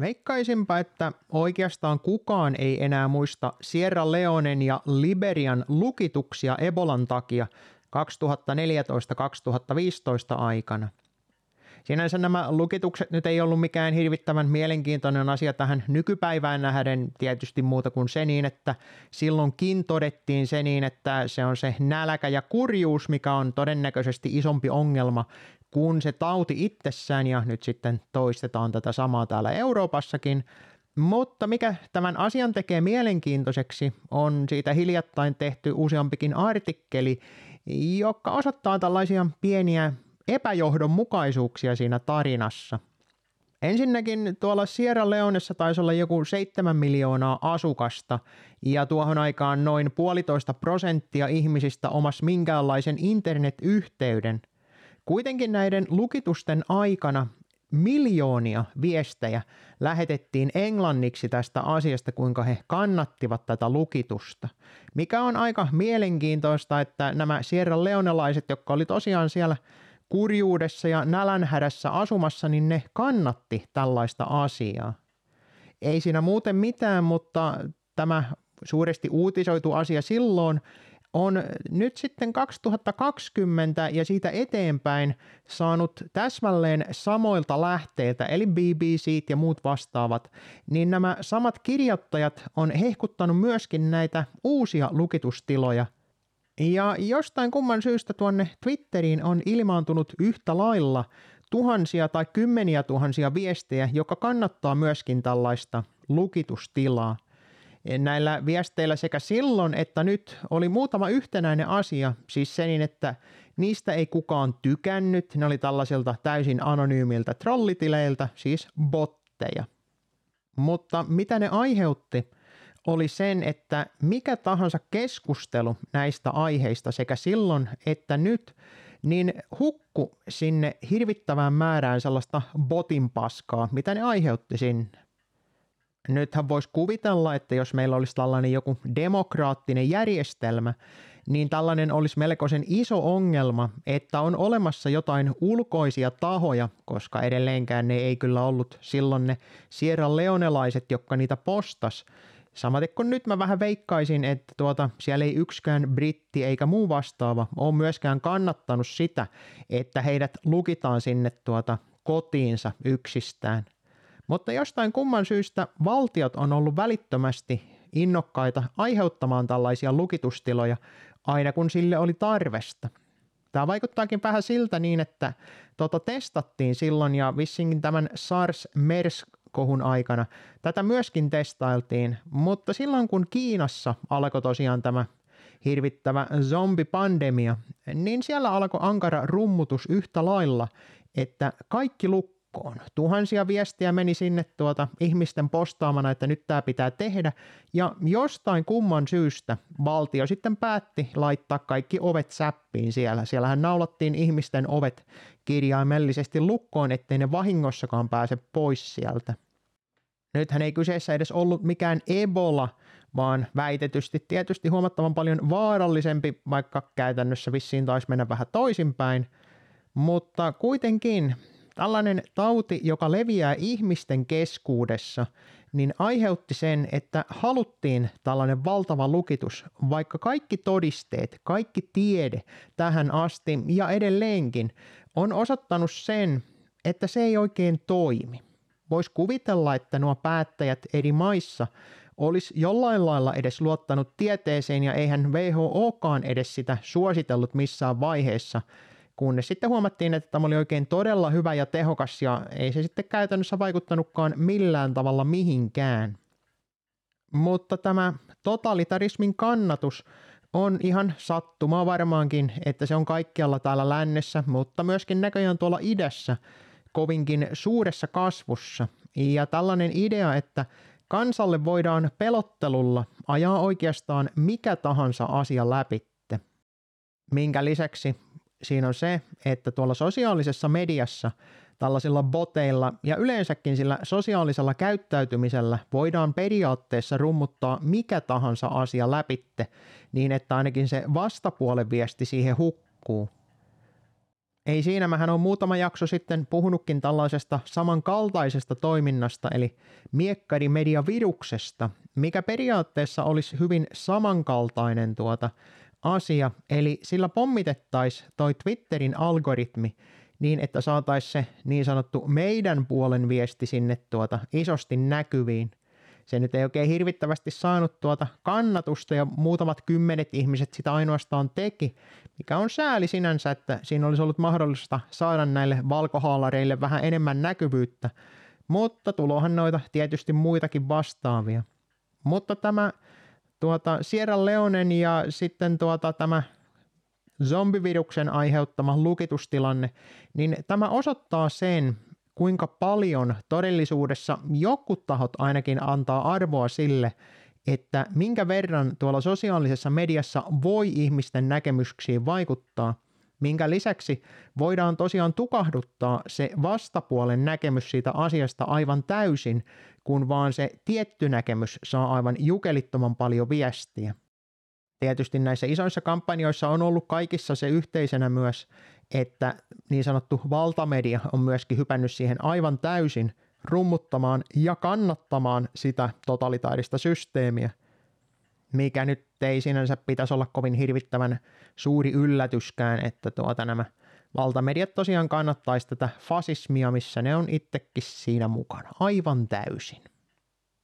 Veikkaisinpä, että oikeastaan kukaan ei enää muista Sierra Leonen ja Liberian lukituksia Ebolan takia 2014-2015 aikana. Sinänsä nämä lukitukset nyt ei ollut mikään hirvittävän mielenkiintoinen asia tähän nykypäivään nähden tietysti muuta kuin se niin, että silloinkin todettiin se niin, että se on se nälkä ja kurjuus, mikä on todennäköisesti isompi ongelma kuin se tauti itsessään ja nyt sitten toistetaan tätä samaa täällä Euroopassakin. Mutta mikä tämän asian tekee mielenkiintoiseksi on siitä hiljattain tehty useampikin artikkeli, joka osoittaa tällaisia pieniä epäjohdonmukaisuuksia siinä tarinassa. Ensinnäkin tuolla Sierra Leonessa taisi olla joku 7 miljoonaa asukasta ja tuohon aikaan noin puolitoista prosenttia ihmisistä omas minkäänlaisen internetyhteyden. Kuitenkin näiden lukitusten aikana miljoonia viestejä lähetettiin englanniksi tästä asiasta, kuinka he kannattivat tätä lukitusta. Mikä on aika mielenkiintoista, että nämä Sierra Leonelaiset, jotka oli tosiaan siellä kurjuudessa ja nälänhädässä asumassa, niin ne kannatti tällaista asiaa. Ei siinä muuten mitään, mutta tämä suuresti uutisoitu asia silloin on nyt sitten 2020 ja siitä eteenpäin saanut täsmälleen samoilta lähteiltä, eli BBC ja muut vastaavat, niin nämä samat kirjoittajat on hehkuttanut myöskin näitä uusia lukitustiloja. Ja jostain kumman syystä tuonne Twitteriin on ilmaantunut yhtä lailla tuhansia tai kymmeniä tuhansia viestejä, joka kannattaa myöskin tällaista lukitustilaa. Näillä viesteillä sekä silloin että nyt oli muutama yhtenäinen asia, siis se niin, että niistä ei kukaan tykännyt, ne oli tällaisilta täysin anonyymiltä trollitileiltä, siis botteja. Mutta mitä ne aiheutti, oli sen, että mikä tahansa keskustelu näistä aiheista sekä silloin että nyt, niin hukku sinne hirvittävään määrään sellaista botin paskaa, mitä ne aiheutti sinne nythän voisi kuvitella, että jos meillä olisi tällainen joku demokraattinen järjestelmä, niin tällainen olisi melkoisen iso ongelma, että on olemassa jotain ulkoisia tahoja, koska edelleenkään ne ei kyllä ollut silloin ne Sierra Leonelaiset, jotka niitä postas. Samaten kun nyt mä vähän veikkaisin, että tuota, siellä ei yksikään britti eikä muu vastaava ole myöskään kannattanut sitä, että heidät lukitaan sinne tuota kotiinsa yksistään. Mutta jostain kumman syystä valtiot on ollut välittömästi innokkaita aiheuttamaan tällaisia lukitustiloja aina kun sille oli tarvesta. Tämä vaikuttaakin vähän siltä niin, että tota testattiin silloin ja vissinkin tämän SARS-MERS-kohun aikana tätä myöskin testailtiin, mutta silloin kun Kiinassa alkoi tosiaan tämä hirvittävä zombipandemia, niin siellä alkoi ankara rummutus yhtä lailla, että kaikki luk joukkoon. Tuhansia viestiä meni sinne tuota ihmisten postaamana, että nyt tämä pitää tehdä, ja jostain kumman syystä valtio sitten päätti laittaa kaikki ovet säppiin siellä. Siellähän naulattiin ihmisten ovet kirjaimellisesti lukkoon, ettei ne vahingossakaan pääse pois sieltä. Nythän ei kyseessä edes ollut mikään Ebola, vaan väitetysti tietysti huomattavan paljon vaarallisempi, vaikka käytännössä vissiin taisi mennä vähän toisinpäin. Mutta kuitenkin Tällainen tauti, joka leviää ihmisten keskuudessa, niin aiheutti sen, että haluttiin tällainen valtava lukitus, vaikka kaikki todisteet, kaikki tiede tähän asti ja edelleenkin on osoittanut sen, että se ei oikein toimi. Voisi kuvitella, että nuo päättäjät eri maissa olisi jollain lailla edes luottanut tieteeseen ja eihän WHOkaan edes sitä suositellut missään vaiheessa – kunnes sitten huomattiin, että tämä oli oikein todella hyvä ja tehokas ja ei se sitten käytännössä vaikuttanutkaan millään tavalla mihinkään. Mutta tämä totalitarismin kannatus on ihan sattumaa varmaankin, että se on kaikkialla täällä lännessä, mutta myöskin näköjään tuolla idässä kovinkin suuressa kasvussa. Ja tällainen idea, että kansalle voidaan pelottelulla ajaa oikeastaan mikä tahansa asia läpitte, minkä lisäksi siinä on se, että tuolla sosiaalisessa mediassa tällaisilla boteilla ja yleensäkin sillä sosiaalisella käyttäytymisellä voidaan periaatteessa rummuttaa mikä tahansa asia läpitte niin, että ainakin se vastapuolen viesti siihen hukkuu. Ei siinä, mähän on muutama jakso sitten puhunutkin tällaisesta samankaltaisesta toiminnasta, eli miekkarimediaviruksesta, mikä periaatteessa olisi hyvin samankaltainen tuota asia, eli sillä pommitettaisiin toi Twitterin algoritmi niin, että saataisiin se niin sanottu meidän puolen viesti sinne tuota isosti näkyviin. Se nyt ei oikein hirvittävästi saanut tuota kannatusta ja muutamat kymmenet ihmiset sitä ainoastaan teki, mikä on sääli sinänsä, että siinä olisi ollut mahdollista saada näille valkohaalareille vähän enemmän näkyvyyttä, mutta tulohan noita tietysti muitakin vastaavia. Mutta tämä tuota, Sierra Leonen ja sitten tuota, tämä zombiviruksen aiheuttama lukitustilanne, niin tämä osoittaa sen, kuinka paljon todellisuudessa jokut tahot ainakin antaa arvoa sille, että minkä verran tuolla sosiaalisessa mediassa voi ihmisten näkemyksiin vaikuttaa, minkä lisäksi voidaan tosiaan tukahduttaa se vastapuolen näkemys siitä asiasta aivan täysin, kun vaan se tietty näkemys saa aivan jukelittoman paljon viestiä. Tietysti näissä isoissa kampanjoissa on ollut kaikissa se yhteisenä myös, että niin sanottu valtamedia on myöskin hypännyt siihen aivan täysin rummuttamaan ja kannattamaan sitä totalitaarista systeemiä, mikä nyt ei sinänsä pitäisi olla kovin hirvittävän suuri yllätyskään, että tuota nämä valtamediat tosiaan kannattaisi tätä fasismia, missä ne on itsekin siinä mukana aivan täysin.